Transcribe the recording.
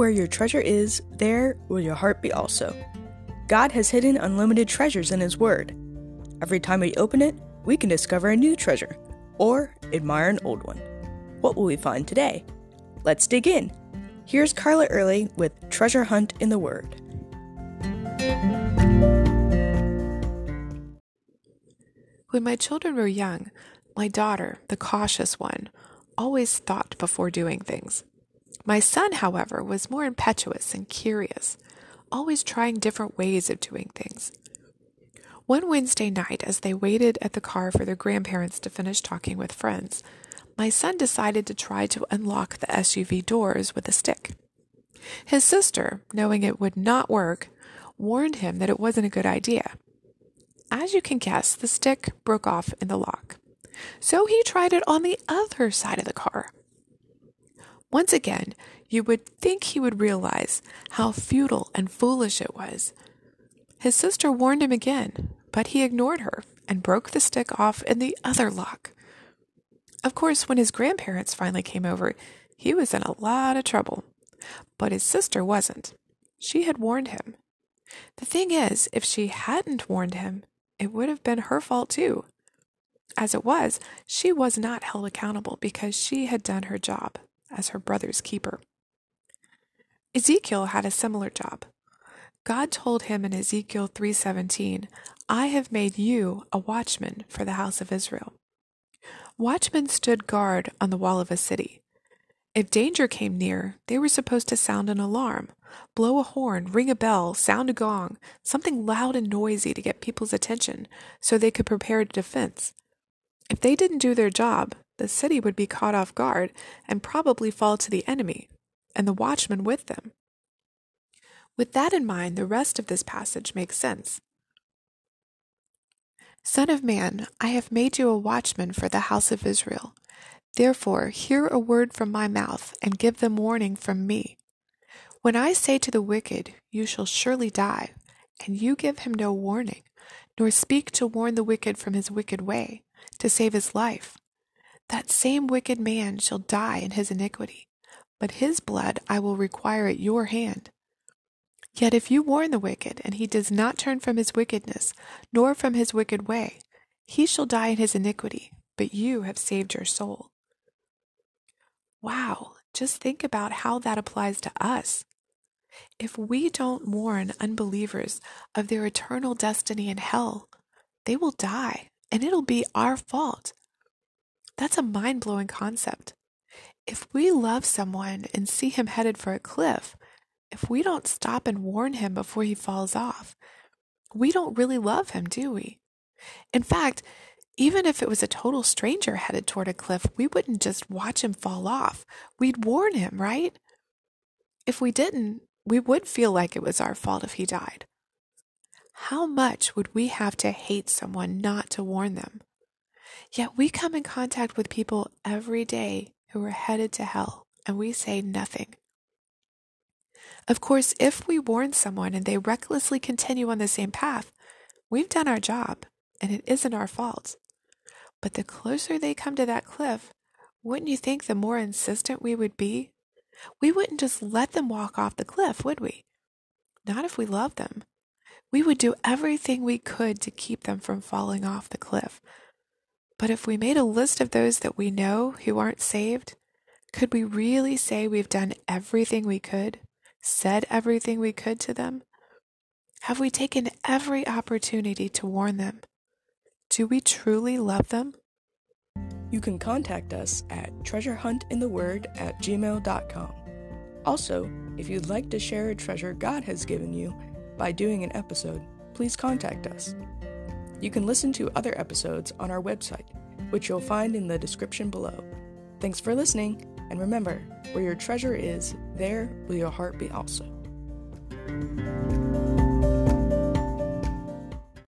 Where your treasure is, there will your heart be also. God has hidden unlimited treasures in His Word. Every time we open it, we can discover a new treasure or admire an old one. What will we find today? Let's dig in. Here's Carla Early with Treasure Hunt in the Word. When my children were young, my daughter, the cautious one, always thought before doing things. My son, however, was more impetuous and curious, always trying different ways of doing things. One Wednesday night, as they waited at the car for their grandparents to finish talking with friends, my son decided to try to unlock the SUV doors with a stick. His sister, knowing it would not work, warned him that it wasn't a good idea. As you can guess, the stick broke off in the lock. So he tried it on the other side of the car. Once again, you would think he would realize how futile and foolish it was. His sister warned him again, but he ignored her and broke the stick off in the other lock. Of course, when his grandparents finally came over, he was in a lot of trouble. But his sister wasn't. She had warned him. The thing is, if she hadn't warned him, it would have been her fault too. As it was, she was not held accountable because she had done her job as her brother's keeper. Ezekiel had a similar job. God told him in Ezekiel 3:17, "I have made you a watchman for the house of Israel." Watchmen stood guard on the wall of a city. If danger came near, they were supposed to sound an alarm, blow a horn, ring a bell, sound a gong, something loud and noisy to get people's attention so they could prepare a defense. If they didn't do their job, the city would be caught off guard and probably fall to the enemy, and the watchmen with them. With that in mind, the rest of this passage makes sense. Son of man, I have made you a watchman for the house of Israel. Therefore, hear a word from my mouth, and give them warning from me. When I say to the wicked, You shall surely die, and you give him no warning, nor speak to warn the wicked from his wicked way, to save his life, that same wicked man shall die in his iniquity, but his blood I will require at your hand. Yet if you warn the wicked, and he does not turn from his wickedness, nor from his wicked way, he shall die in his iniquity, but you have saved your soul. Wow, just think about how that applies to us. If we don't warn unbelievers of their eternal destiny in hell, they will die, and it'll be our fault. That's a mind blowing concept. If we love someone and see him headed for a cliff, if we don't stop and warn him before he falls off, we don't really love him, do we? In fact, even if it was a total stranger headed toward a cliff, we wouldn't just watch him fall off. We'd warn him, right? If we didn't, we would feel like it was our fault if he died. How much would we have to hate someone not to warn them? Yet we come in contact with people every day who are headed to hell, and we say nothing. Of course, if we warn someone and they recklessly continue on the same path, we've done our job and it isn't our fault. But the closer they come to that cliff, wouldn't you think the more insistent we would be? We wouldn't just let them walk off the cliff, would we? Not if we love them. We would do everything we could to keep them from falling off the cliff. But if we made a list of those that we know who aren't saved, could we really say we've done everything we could? said everything we could to them? Have we taken every opportunity to warn them? Do we truly love them? You can contact us at treasurehuntintheword at gmail.com. Also, if you'd like to share a treasure God has given you by doing an episode, please contact us. You can listen to other episodes on our website, which you'll find in the description below. Thanks for listening, and remember, where your treasure is, there will your heart be also.